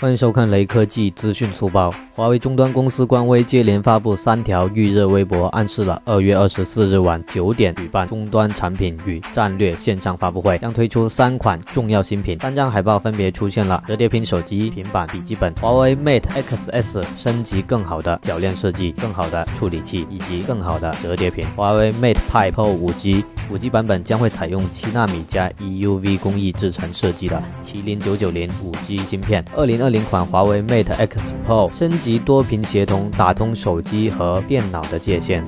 欢迎收看雷科技资讯速报。华为终端公司官微接连发布三条预热微博，暗示了二月二十四日晚九点举办终端产品与战略线上发布会，将推出三款重要新品。三张海报分别出现了折叠屏手机、平板、笔记本。华为 Mate X S 升级更好的铰链设计、更好的处理器以及更好的折叠屏。华为 Mate Pi Pro 5G。五 G 版本将会采用七纳米加 EUV 工艺制成设计的麒麟九九零五 G 芯片。二零二20款华为 Mate X Pro 升级多屏协同，打通手机和电脑的界限。